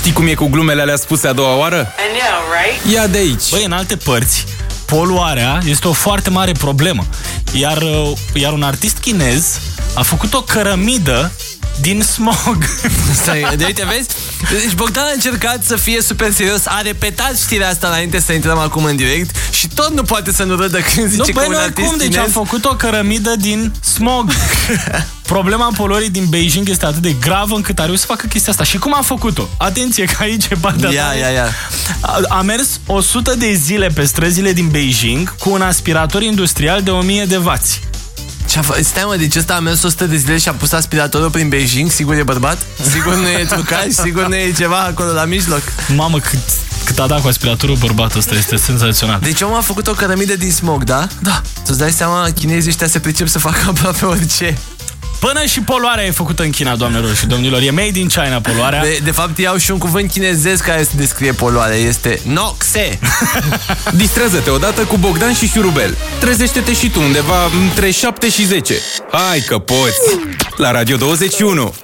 Știi cum e cu glumele alea spuse a doua oară? I know, right? Ia de aici. Băi, în alte părți, poluarea este o foarte mare problemă. Iar, uh, iar un artist chinez a făcut o cărămidă din smog. Stai, de uite, vezi? Deci Bogdan a încercat să fie super serios, a repetat știrea asta înainte să intrăm acum în direct și tot nu poate să nu râdă când zice Nu, că băi, un nu artist cum, deci chinez... am făcut o cărămidă din smog. Problema poluării din Beijing este atât de gravă încât a reușit să facă chestia asta. Și cum a făcut-o? Atenție că aici e partea Ia, tare. ia, ia. A, a mers 100 de zile pe străzile din Beijing cu un aspirator industrial de 1000 de vați. Ce-a fă... Stai mă, deci ăsta a mers 100 de zile și a pus aspiratorul prin Beijing? Sigur e bărbat? Sigur nu e trucaj? Sigur nu e ceva acolo la mijloc? Mamă, cât, cât a dat cu aspiratorul bărbatul ăsta, este senzațional. Deci omul a făcut o cărămidă din smog, da? Da. Tu-ți dai seama, chinezii ăștia se pricep să facă aproape orice. Până și poluarea e făcută în China, doamnelor și domnilor. E made in China poluarea. De, de fapt, iau și un cuvânt chinezesc care se descrie poluarea. Este noxe. Distrează-te odată cu Bogdan și Șurubel. Trezește-te și tu undeva între 7 și 10. Hai că poți! La Radio 21!